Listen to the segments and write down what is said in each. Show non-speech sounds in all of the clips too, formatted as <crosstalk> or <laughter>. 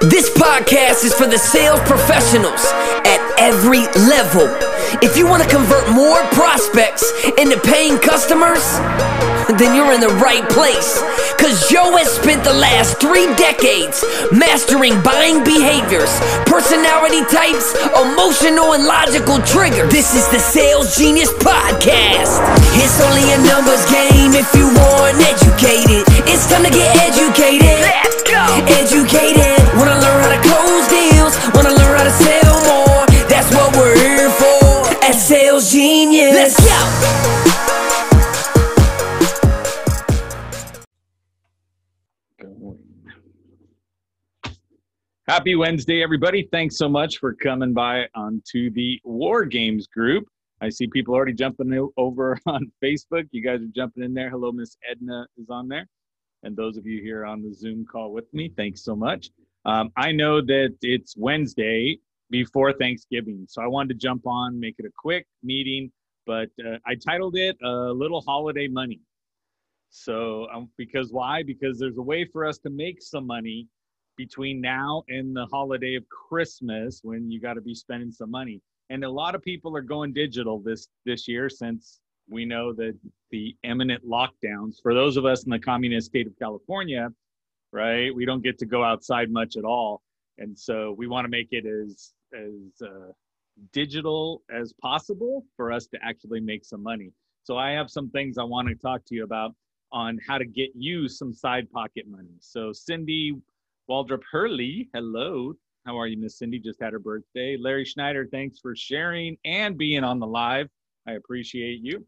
This podcast is for the sales professionals at every level. If you want to convert more prospects into paying customers, then you're in the right place. Cause Joe has spent the last three decades mastering buying behaviors, personality types, emotional and logical triggers. This is the Sales Genius Podcast. It's only a numbers game if you want educated. It's time to get educated. Let's go. Educated. Wanna learn Genius. Let's go. Happy Wednesday, everybody. Thanks so much for coming by onto the War Games group. I see people already jumping over <laughs> on Facebook. You guys are jumping in there. Hello, Miss Edna is on there. And those of you here on the Zoom call with me, thanks so much. Um, I know that it's Wednesday before Thanksgiving, so I wanted to jump on, make it a quick meeting, but uh, I titled it a little holiday money. So, um, because why? Because there's a way for us to make some money between now and the holiday of Christmas when you got to be spending some money. And a lot of people are going digital this this year since we know that the imminent lockdowns for those of us in the communist state of California, right? We don't get to go outside much at all. And so we want to make it as as uh, digital as possible for us to actually make some money. So I have some things I want to talk to you about on how to get you some side pocket money. So Cindy Waldrop Hurley, hello. How are you, Miss Cindy? Just had her birthday. Larry Schneider, thanks for sharing and being on the live. I appreciate you.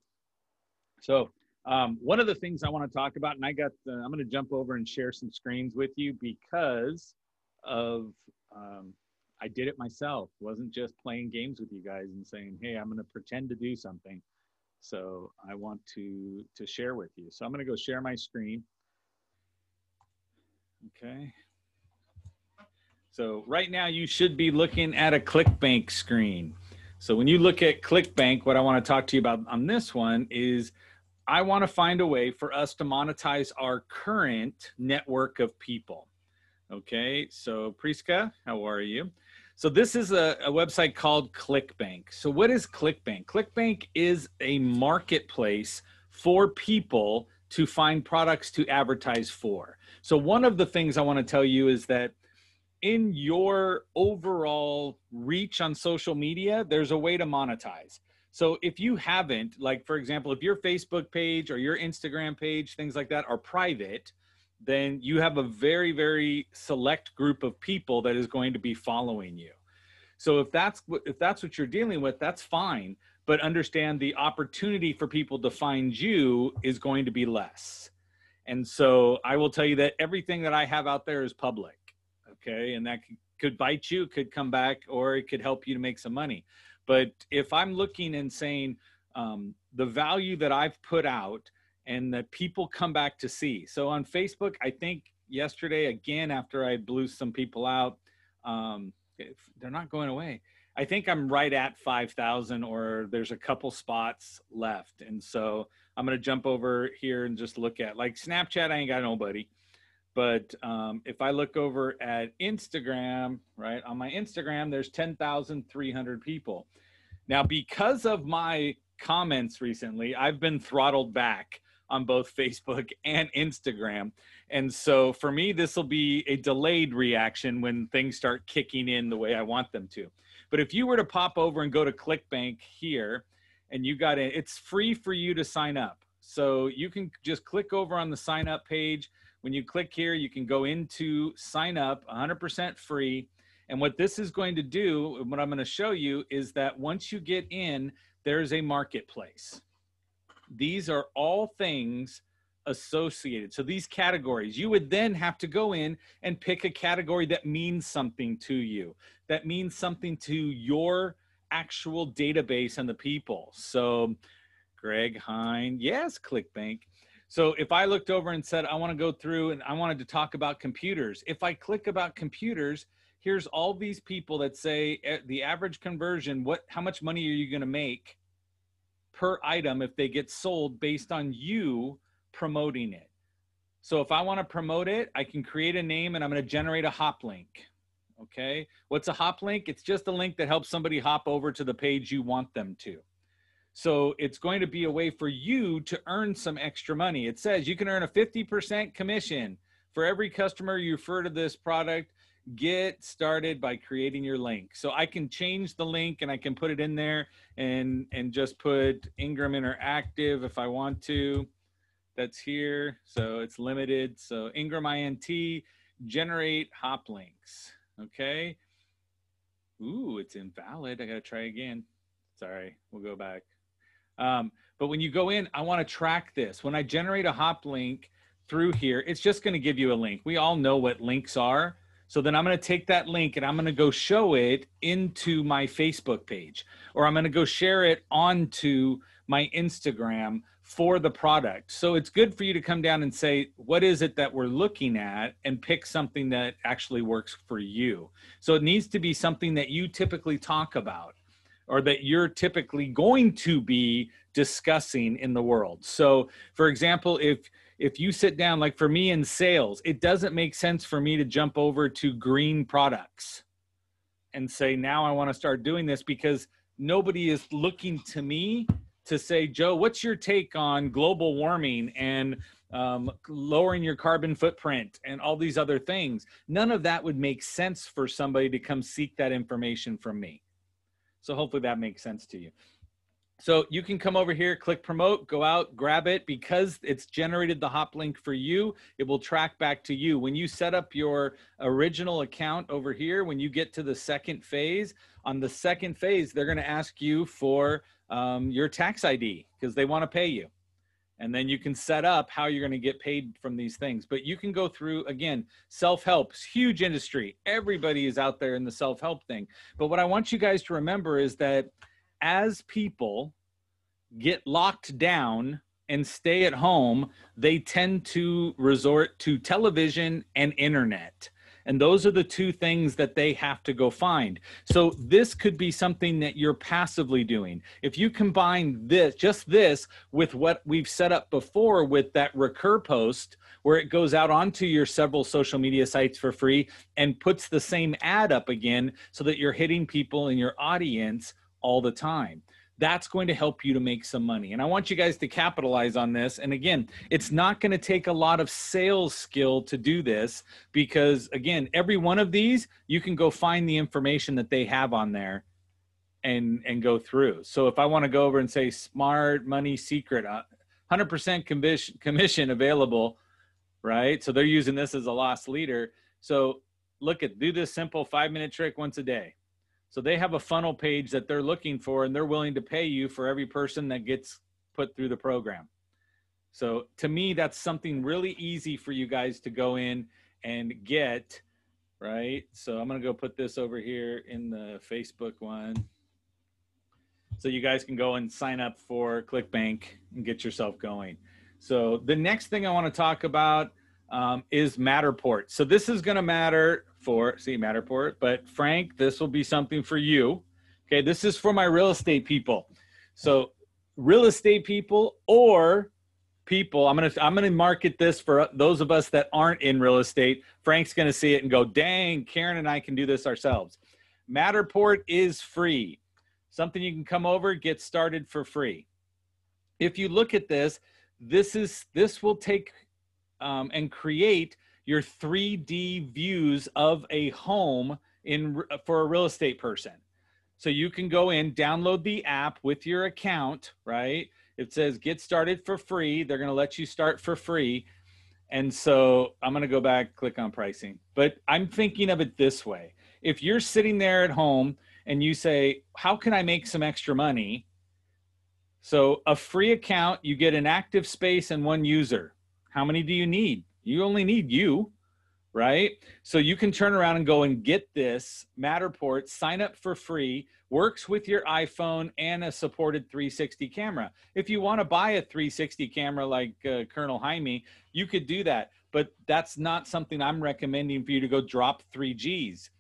So, um, one of the things I want to talk about, and I got, uh, I'm going to jump over and share some screens with you because of, um, I did it myself. It wasn't just playing games with you guys and saying, "Hey, I'm going to pretend to do something." So I want to to share with you. So I'm going to go share my screen. Okay. So right now you should be looking at a ClickBank screen. So when you look at ClickBank, what I want to talk to you about on this one is I want to find a way for us to monetize our current network of people. Okay, so Priska, how are you? So this is a, a website called ClickBank. So what is ClickBank? ClickBank is a marketplace for people to find products to advertise for. So one of the things I want to tell you is that in your overall reach on social media, there's a way to monetize. So if you haven't, like for example, if your Facebook page or your Instagram page, things like that are private, then you have a very, very select group of people that is going to be following you. So if that's if that's what you're dealing with, that's fine. But understand the opportunity for people to find you is going to be less. And so I will tell you that everything that I have out there is public okay and that could bite you could come back or it could help you to make some money but if i'm looking and saying um, the value that i've put out and that people come back to see. So on facebook i think yesterday again after i blew some people out um, they're not going away i think i'm right at 5000 or there's a couple spots left. And so i'm going to jump over here and just look at like snapchat i ain't got nobody. But um, if I look over at Instagram, right, on my Instagram, there's 10,300 people. Now, because of my comments recently, I've been throttled back on both <laughs> Facebook and Instagram. And so for me, this will be a delayed reaction when things start kicking in the way I want them to. But if you were to pop over and go to ClickBank here, and you got it, it's free for you to sign up. So you can just click over on the sign up page when you click here, you can go into sign up 100% free. And what this is going to do, what I'm going to show you is that once you get in, there's a marketplace. These are all things associated. So these categories, you would then have to go in and pick a category that means something to you, that means something to your actual database and the people. So Greg Hine, yes, ClickBank. So if I looked over and said, I want to go through and I wanted to talk about computers, if I click about computers, here's all these people that say eh, the average conversion, what, how much money are you going to make per item if they get sold based on you promoting it? So if I want to promote it, I can create a name and I'm going to generate a hop link. Okay. What's a hop link? It's just a link that helps somebody hop over to the page you want them to. So it's going to be a way for you to earn some extra money. It says you can earn a 50% commission for every customer you refer to this product. Get started by creating your link. So I can change the link and I can put it in there and and just put Ingram Interactive if I want to. That's here. So it's limited. So Ingram INT generate hop links. Okay. Ooh, it's invalid. I got to try again. Sorry, we'll go back. Um, but when you go in, I want to track this. When I generate a hop link through here, it's just going to give you a link. We all know what links are. So then I'm going to take that link and I'm going to go show it into my Facebook page, or I'm going to go share it onto my Instagram for the product. So it's good for you to come down and say, what is it that we're looking at and pick something that actually works for you. So it needs to be something that you typically talk about or that you're typically going to be discussing in the world. So, for example, if if you sit down like for me in sales, it doesn't make sense for me to jump over to green products and say now I want to start doing this because nobody is looking to me to say, Joe, what's your take on global warming and um, lowering your carbon footprint and all these other things? None of that would make sense for somebody to come seek that information from me. So hopefully that makes sense to you. So you can come over here, click promote, go out, grab it. Because it's generated the hop link for you, it will track back to you. When you set up your original account over here, when you get to the second phase, on the second phase, they're gonna ask you for um, your tax ID because they wanna pay you and then you can set up how you're going to get paid from these things but you can go through again self-help huge industry everybody is out there in the self-help thing but what i want you guys to remember is that as people get locked down and stay at home they tend to resort to television and internet and those are the two things that they have to go find. So this could be something that you're passively doing. If you combine this, just this, with what we've set up before with that RecurPost, where it goes out onto your several social media sites for free and puts the same ad up again so that you're hitting people in your audience all the time that's going to help you to make some money. And I want you guys to capitalize on this. And again, it's not going to take a lot of sales skill to do this because, again, every one of these, you can go find the information that they have on there and and go through. So if I want to go over and say smart money secret, 100% uh, commission commission available, right? So they're using this as a loss leader. So look at do this simple 5 minute trick once a day so they have a funnel page that they're looking for and they're willing to pay you for every person that gets put through the program. So to me, that's something really easy for you guys to go in and get, right? So I'm to go put this over here in the Facebook one. So you guys can go and sign up for ClickBank and get yourself going. So the next thing I want to talk about um, is Matterport. So this is going to matter for see Matterport, but Frank, this will be something for you. Okay, this is for my real estate people. So real estate people or people, I'm gonna I'm gonna market this for those of us that aren't in real estate. Frank's gonna see it and go, dang, Karen and I can do this ourselves. Matterport is free. Something you can come over, get started for free. If you look at this, this is this will take um, and create your 3D views of a home in for a real estate person. So you can go in, download the app with your account, right? It says get started for free. They're going to let you start for free. And so I'm going to go back, click on pricing. But I'm thinking of it this way. If you're sitting there at home and you say, How can I make some extra money? So, a free account, you get an active space and one user. How many do you need? You only need you, right? So you can turn around and go and get this Matterport, sign up for free, works with your iPhone and a supported 360 camera. If you want to buy a 360 camera like uh, Colonel Jaime, you could do that. But that's not something I'm recommending for you to go drop 3Gs.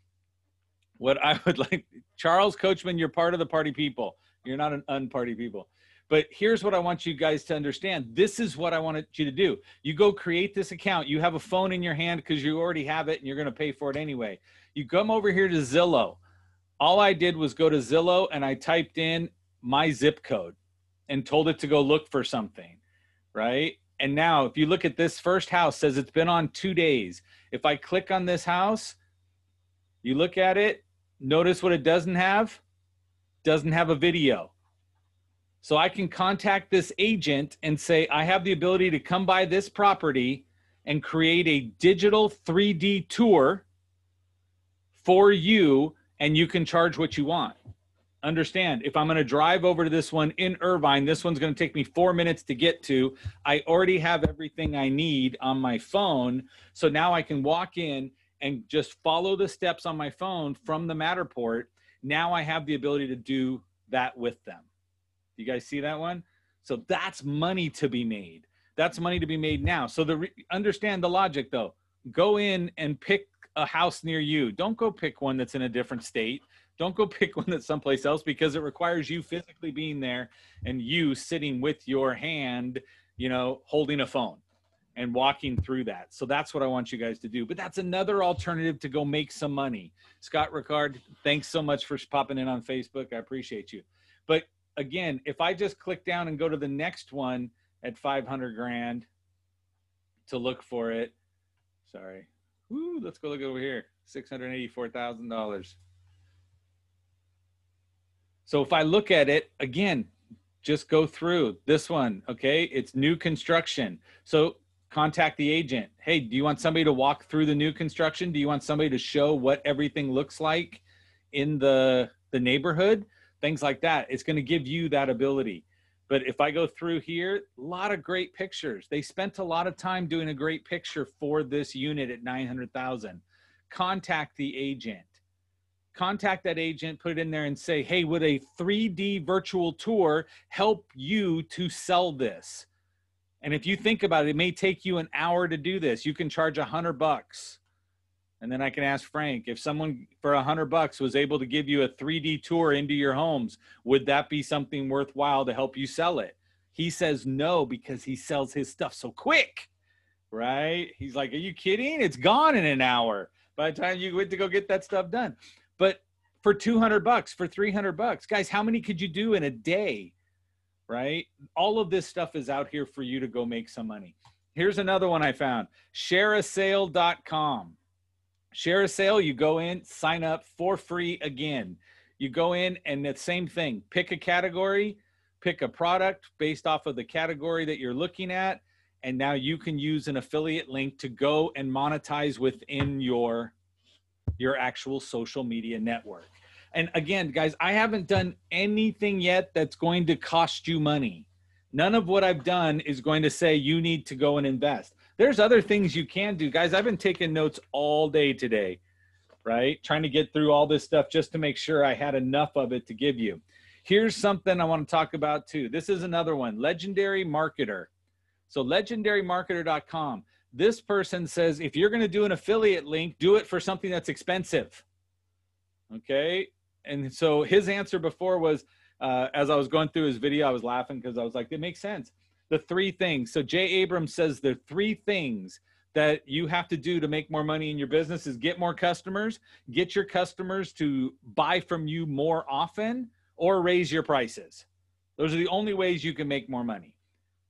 What I would <laughs> like, Charles Coachman, you're part of the party people. You're not an unparty people. But here's what I want you guys to understand. This is what I wanted you to do. You go create this account. You have a phone in your hand because you already have it and you're going to pay for it anyway. You come over here to Zillow. All I did was go to Zillow and I typed in my zip code and told it to go look for something, right? And now if you look at this first house says it's been on 2 days. If I click on this house, you look at it, notice what it doesn't have? Doesn't have a video. So I can contact this agent and say, I have the ability to come by this property and create a digital 3D tour for you, and you can charge what you want. Understand, if I'm going to drive over to this one in Irvine, this one's going to take me four minutes to get to. I already have everything I need on my phone. So now I can walk in and just follow the steps on my phone from the Matterport. Now I have the ability to do that with them. You guys see that one? So that's money to be made. That's money to be made now. So the re- understand the logic though. Go in and pick a house near you. Don't go pick one that's in a different state. Don't go <laughs> pick one that's someplace else because it requires you physically being there and you sitting with your hand, you know, holding a phone and walking through that. So that's what I want you guys to do. But that's another alternative to go make some money. Scott Ricard, thanks so much for popping in on Facebook. I appreciate you. But again, if I just click down and go to the next one at 500 grand to look for it, sorry. Let's go look over here. $684,000. So if I look at it again, just go through this one. Okay. It's new construction. So contact the agent. Hey, do you want somebody to walk through the new construction? Do you want somebody to show what everything looks like in the, the neighborhood? Things like that. It's going to give you that ability. But if I go through here, a lot of great pictures. They spent a lot of time doing a great picture for this unit at 900,000. Contact the agent. Contact that agent, put it in there and say, hey, would a 3D virtual tour help you to sell this? And if you think about it, it may take you an hour to do this. You can charge a hundred bucks and then I can ask Frank if someone for a hundred bucks was able to give you a 3D tour into your homes, would that be something worthwhile to help you sell it? He says no because he sells his stuff so quick, right? He's like, Are you kidding? It's gone in an hour by the time you went to go get that stuff done. But for 200 bucks, for 300 bucks, guys, how many could you do in a day? Right? All of this stuff is out here for you to go make some money. Here's another one I found shareasale.com share a sale you go in sign up for free again. You go in and the same thing pick a category pick a product based off of the category that you're looking at and now you can use an affiliate link to go and monetize within your your actual social media network. And again guys i haven't done anything yet that's going to cost you money. None of what i've done is going to say you need to go and invest there's other things you can do. Guys, I've been taking notes all day today, right? Trying to get through all this stuff just to make sure I had enough of it to give you. Here's something I want to talk about too. This is another one Legendary Marketer. So, legendarymarketer.com. This person says if you're going to do an affiliate link, do it for something that's expensive. Okay. And so his answer before was, uh, as I was going through his video, I was laughing because I was like, it makes sense the three things. So Jay Abrams says the three things that you have to do to make more money in your business is get more customers, get your customers to buy from you more often, or raise your prices. Those are the only ways you can make more money.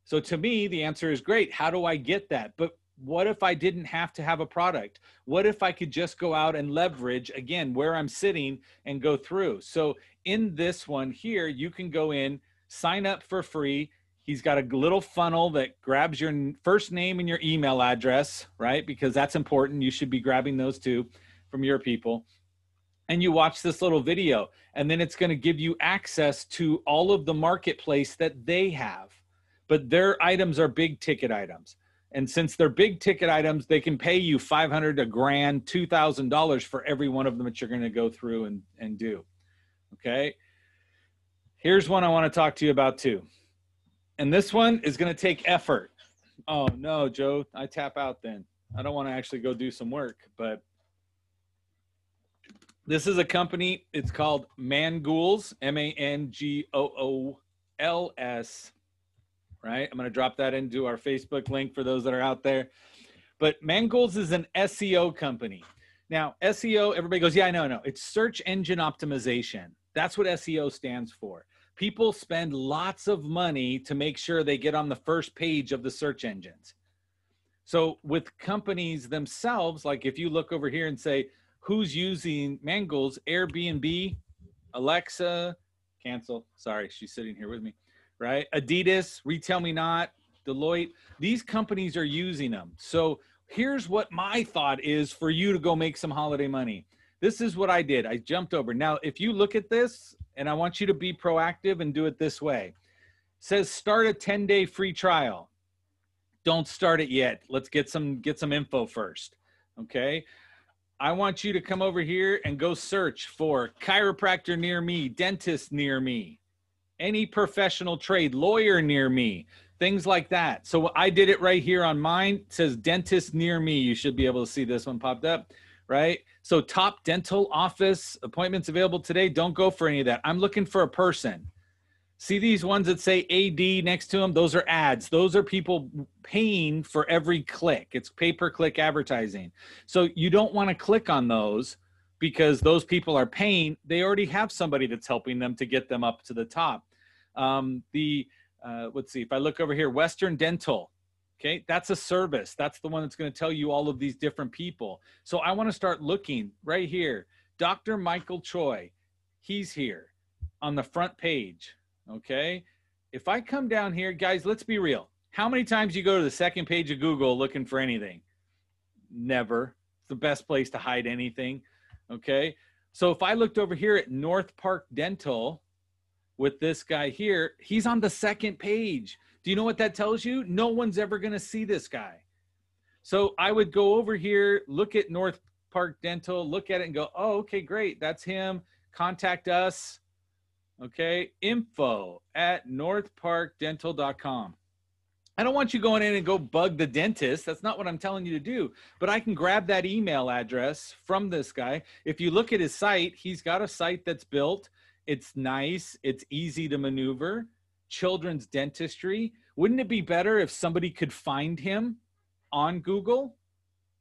So to me, the answer is great. How do I get that? But what if I didn't have to have a product? What if I could just go out and leverage again where I'm sitting and go through? So in this one here, you can go in, sign up for free, He's got a little funnel that grabs your first name and your email address, right? Because that's important. You should be grabbing those two from your people. And you watch this little video, and then it's going to give you access to all of the marketplace that they have. But their items are big ticket items. And since they're big ticket items, they can pay you 500 a grand, $2,000 for every one of them that you're going to go through and, and do. Okay. Here's one I want to talk to you about too and this one is going to take effort. Oh no, Joe, I tap out then. I don't want to actually go do some work, but this is a company. It's called Mangools, M A N G O O L S. Right? I'm going to drop that into our Facebook link for those that are out there. But Mangools is an SEO company. Now, SEO, everybody goes, yeah, I know, no. It's search engine optimization. That's what SEO stands for. People spend lots of money to make sure they get on the first page of the search engines. So, with companies themselves, like if you look over here and say, who's using Mangools, Airbnb, Alexa, cancel. Sorry, she's sitting here with me, right? Adidas, Retail Me Not, Deloitte, these companies are using them. So, here's what my thought is for you to go make some holiday money. This is what I did. I jumped over. Now, if you look at this, and I want you to be proactive and do it this way. It says start a 10-day free trial. Don't start it yet. Let's get some get some info first. Okay? I want you to come over here and go search for chiropractor near me, dentist near me, any professional trade, lawyer near me, things like that. So I did it right here on mine. It says dentist near me. You should be able to see this one popped up, right? So top dental office appointments available today. Don't go for any of that. I'm looking for a person. See these ones that say AD next to them? Those are ads. Those are people paying for every click. It's pay per click advertising. So you don't want to click on those because those people are paying. They already have somebody that's helping them to get them up to the top. Um, the uh, let's see, if I look over here, Western Dental, okay, that's a service. That's the one that's going to tell you all of these different people. So I want to start looking right here. Dr. Michael Choi, he's here on the front page, okay? If I come down here, guys, let's be real. How many times you go to the second page of Google looking for anything? Never. It's the best place to hide anything, okay? So if I looked over here at North Park Dental, with this guy here, he's on the second page. Do you know what that tells you? No one's ever going to see this guy. So I would go over here, look at North Park Dental, look at it and go, oh, okay, great. That's him. Contact us. Okay. Info at northparkdental.com. I don't want you going in and go bug the dentist. That's not what I'm telling you to do. But I can grab that email address from this guy. If you look at his site, he's got a site that's built it's nice. It's easy to maneuver. Children's dentistry. Wouldn't it be better if somebody could find him on Google?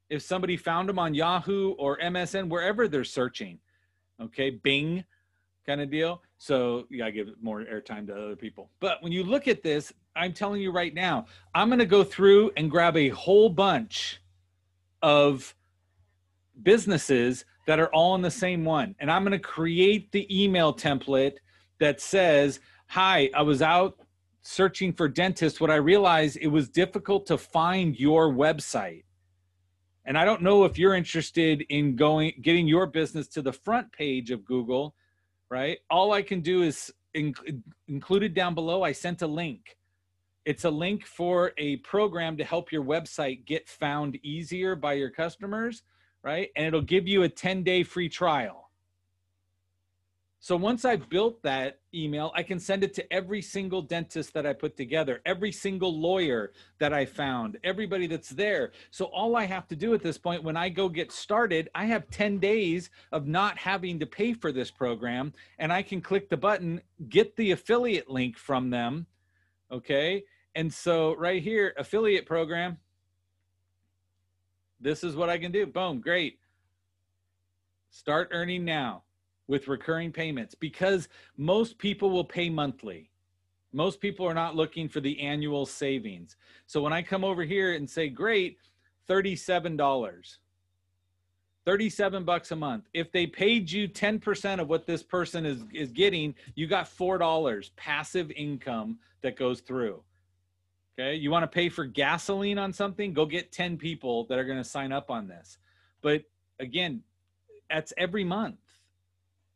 If somebody found him on Yahoo or MSN, wherever they're searching, okay, Bing kind of deal. So you gotta give more airtime to other people. But when you look at this, I'm telling you right now, I'm gonna go through and grab a whole bunch of businesses that are all in the same one. And I'm going to create the email template that says, Hi, I was out searching for dentists. What I realized it was difficult to find your website. And I don't know if you're interested in going getting your business to the front page of Google, right? All I can do is inc- included down below. I sent a link. It's a link for a program to help your website get found easier by your customers right? And it'll give you a 10 day free trial. So once I've built that email, I can send it to every single dentist that I put together, every single lawyer that I found, everybody that's there. So all I have to do at this point, when I go get started, I have 10 days of not having to pay for this program. And I can click the button, get the affiliate link from them. Okay. And so right here, affiliate program, this is what I can do. Boom, great. Start earning now with recurring payments because most people will pay monthly. Most people are not looking for the annual savings. So when I come over here and say, great, $37, 37 bucks a month. If they paid you 10% of what this person is, is getting, you got $4 passive income that goes through. Okay. You want to pay for gasoline on something? Go get 10 people that are going to sign up on this. But again, that's every month.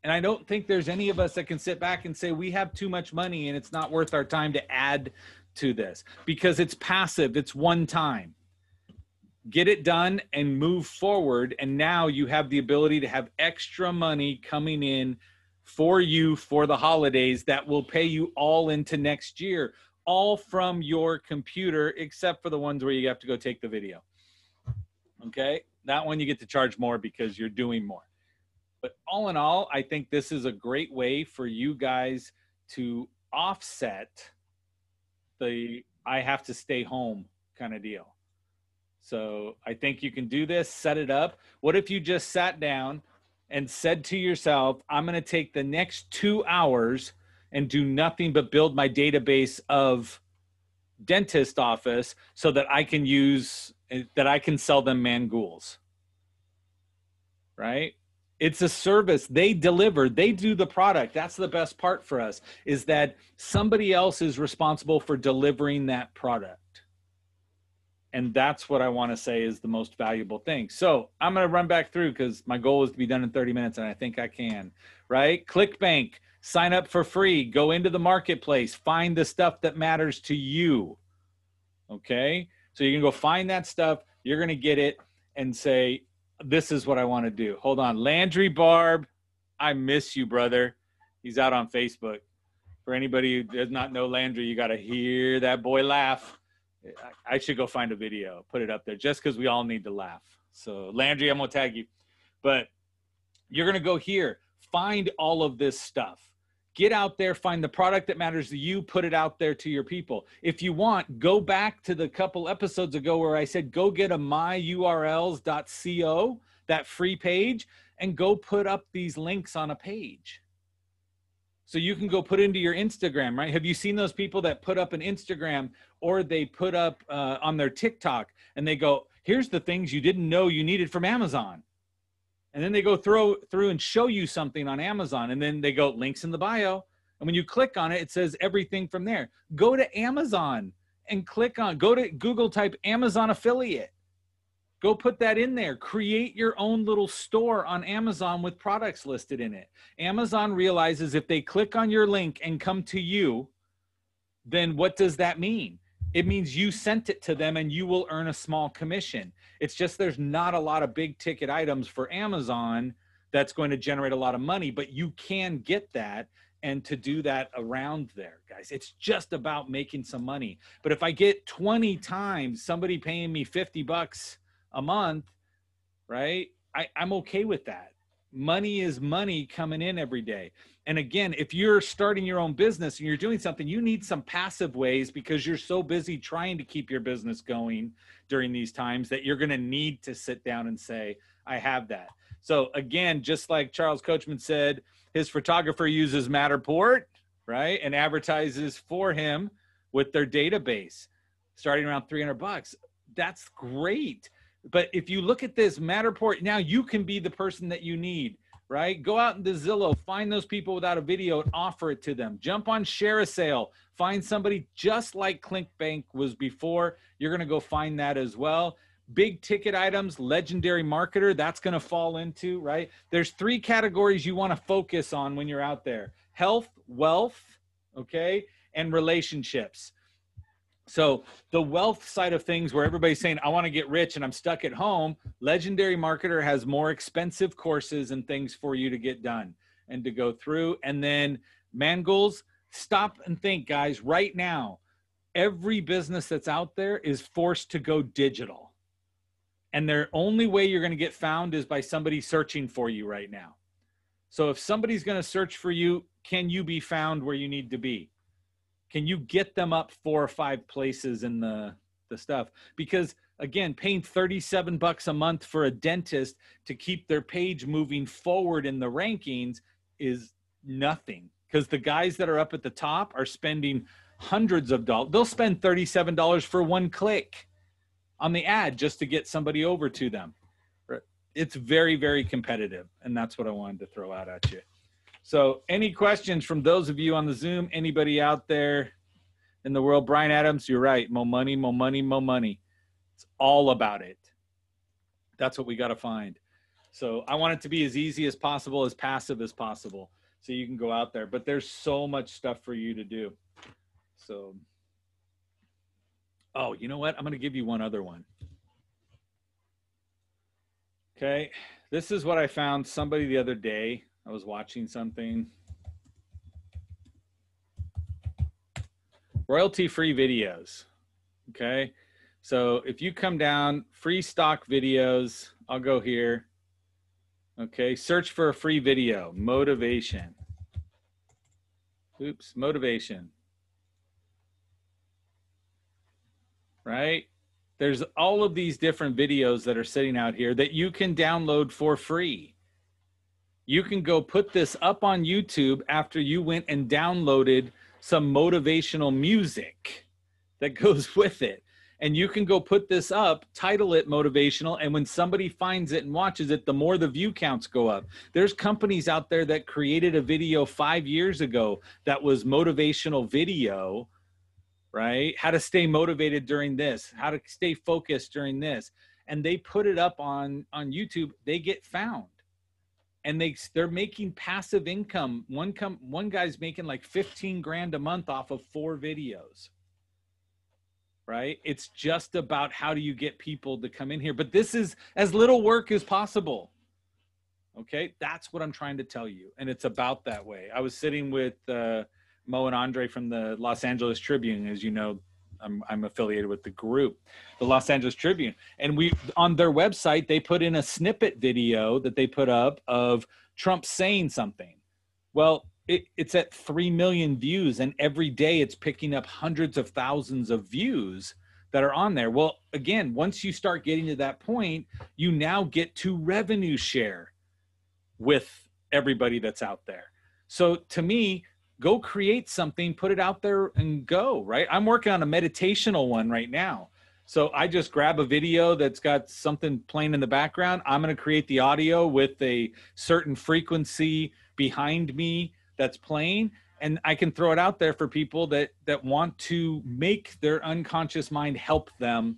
And I don't think there's any of us that can sit back and say we have too much money and it's not worth our time to add to this because it's passive, it's one time. Get it done and move forward. And now you have the ability to have extra money coming in for you for the holidays that will pay you all into next year all from your computer, except for the ones where you have to go take the video. Okay, that one you get to charge more because you're doing more. But all in all, I think this is a great way for you guys to offset the I have to stay home kind of deal. So I think you can do this, set it up. What if you just sat down and said to yourself, I'm going to take the next two hours and do nothing but build my database of dentist office so that I can use, eh, that I can sell them mangools. Right? It's a service they deliver, they do the product. That's the best part for us is that somebody else is responsible for delivering that product and that's what I want to say is the most valuable thing. So I'm going to run back through because my goal is to be done in 30 minutes, and I think I can. Right? ClickBank, sign up for free, go into the marketplace, find the stuff that matters to you. Okay? So you can go find that stuff, you're going to get it and say, This is what I want to do. Hold on. Landry Barb, I miss you, brother. He's out on Facebook. For anybody who does not know Landry, you got to hear that boy laugh I should go find a video, put it up there, just because we all need to laugh. So Landry, I'm gonna tag you, but you're gonna go here, find all of this stuff. Get out there, find the product that matters to you, put it out there to your people. If you want, go back to the couple episodes ago where I said go get a myurls.co, that free page, and go put up these links on a page so you can go put into your Instagram, right? Have you seen those people that put up an Instagram or they put up uh, on their TikTok and they go, here's the things you didn't know you needed from Amazon. And then they go through through and show you something on Amazon and then they go links in the bio. And when you click on it, it says everything from there. Go to Amazon and click on, go to Google type Amazon affiliate Go put that in there. Create your own little store on Amazon with products listed in it. Amazon realizes if they click on your link and come to you, then what does that mean? It means you sent it to them and you will earn a small commission. It's just there's not a lot of big ticket items for Amazon that's going to generate a lot of money, but you can get that and to do that around there, guys. It's just about making some money. But if I get 20 times somebody paying me 50 bucks a month, right? I, I'm okay with that. Money is money coming in every day. And again, if you're starting your own business and you're doing something, you need some passive ways because you're so busy trying to keep your business going during these times that you're going to need to sit down and say, I have that. So again, just like Charles Coachman said, his photographer uses Matterport, right? And advertises for him with their database starting around 300 bucks. That's great. But if you look at this Matterport, now you can be the person that you need, right? Go out into Zillow, find those people without a video and offer it to them. Jump on ShareASale, find somebody just like ClickBank was before. You're going to go find that as well. Big ticket items, legendary marketer, that's going to fall into, right? There's three categories you want to focus on when you're out there health, wealth, okay, and relationships. So the wealth side of things where everybody's saying, I want to get rich and I'm stuck at home, Legendary Marketer has more expensive courses and things for you to get done and to go through. And then Mangools, stop and think, guys, right now, every business that's out there is forced to go digital. And their only way you're going to get found is by somebody searching for you right now. So if somebody's going to search for you, can you be found where you need to be? Can you get them up four or five places in the the stuff? Because again paying 37 bucks a month for a dentist to keep their page moving forward in the rankings is nothing. Because the guys that are up at the top are spending hundreds of dollars they'll spend $37 for one click on the ad just to get somebody over to them. It's very very competitive and that's what i wanted to throw out at you so, any questions from those of you on the Zoom? Anybody out there in the world? Brian Adams, you're right. More money, more money, more money. It's all about it. That's what we got to find. So, I want it to be as easy as possible, as passive as possible, so you can go out there. But there's so much stuff for you to do. So, oh, you know what? I'm going to give you one other one. Okay. This is what I found somebody the other day I was watching something. Royalty free videos. Okay. So if you come down, free stock videos, I'll go here. Okay. Search for a free video, motivation. Oops, motivation. Right? There's all of these different videos that are sitting out here that you can download for free. You can go put this up on YouTube after you went and downloaded some motivational music that <laughs> goes with it and you can go put this up, title it motivational, and when somebody finds it and watches it, the more the view counts go up. There's companies out there that created a video five years ago that was motivational video, right? How to stay motivated during this, how to stay focused during this, and they put it up on on YouTube. They get found, and they they're making passive income. One come one guy's making like 15 grand a month off of four videos right? It's just about how do you get people to come in here. But this is as little work as possible. Okay, that's what I'm trying to tell you. And it's about that way. I was sitting with uh, Mo and Andre from the Los Angeles Tribune. As you know, I'm, I'm affiliated with the group, the Los Angeles Tribune. And we, on their website, they put in a snippet video that they put up of Trump saying something. Well, it, it's at 3 million views and every day it's picking up hundreds of thousands of views that are on there well again once you start getting to that point you now get to revenue share with everybody that's out there so to me go create something put it out there and go right? I'm working on a meditational one right now. So i just grab a video that's got something playing in the background. I'm going to create the audio with a certain frequency behind me that's playing and i can throw it out there for people that that want to make their unconscious mind help them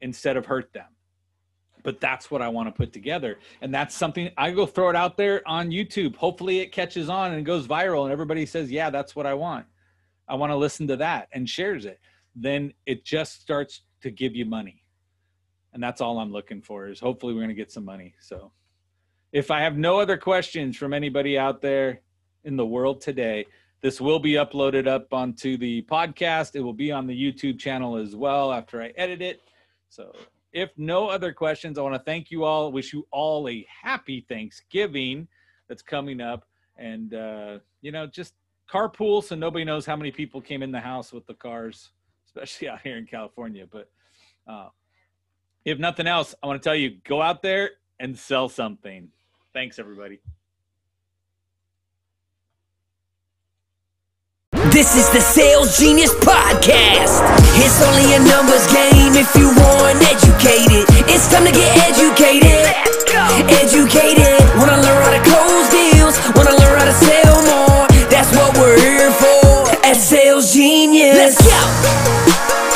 instead of hurt them but that's what i want to put together and that's something i go throw it out there on youtube hopefully it catches on and goes viral and everybody says yeah that's what i want i want to listen to that and shares it then it just starts to give you money and that's all i'm looking for is hopefully we're going to get some money so if i have no other questions from anybody out there in the world today. This will be uploaded up onto the podcast. It will be on the YouTube channel as well after I edit it. So, if no other questions, I want to thank you all. Wish you all a happy Thanksgiving that's coming up. And, uh, you know, just carpool so nobody knows how many people came in the house with the cars, <laughs> especially out here in California. But uh, if nothing else, I want to tell you go out there and sell something. Thanks, everybody. This is the Sales Genius Podcast. It's only a numbers game if you want educated. It's time to get educated. Educated. Wanna learn how to close deals? Wanna learn how to sell more? That's what we're here for at Sales Genius. Let's go.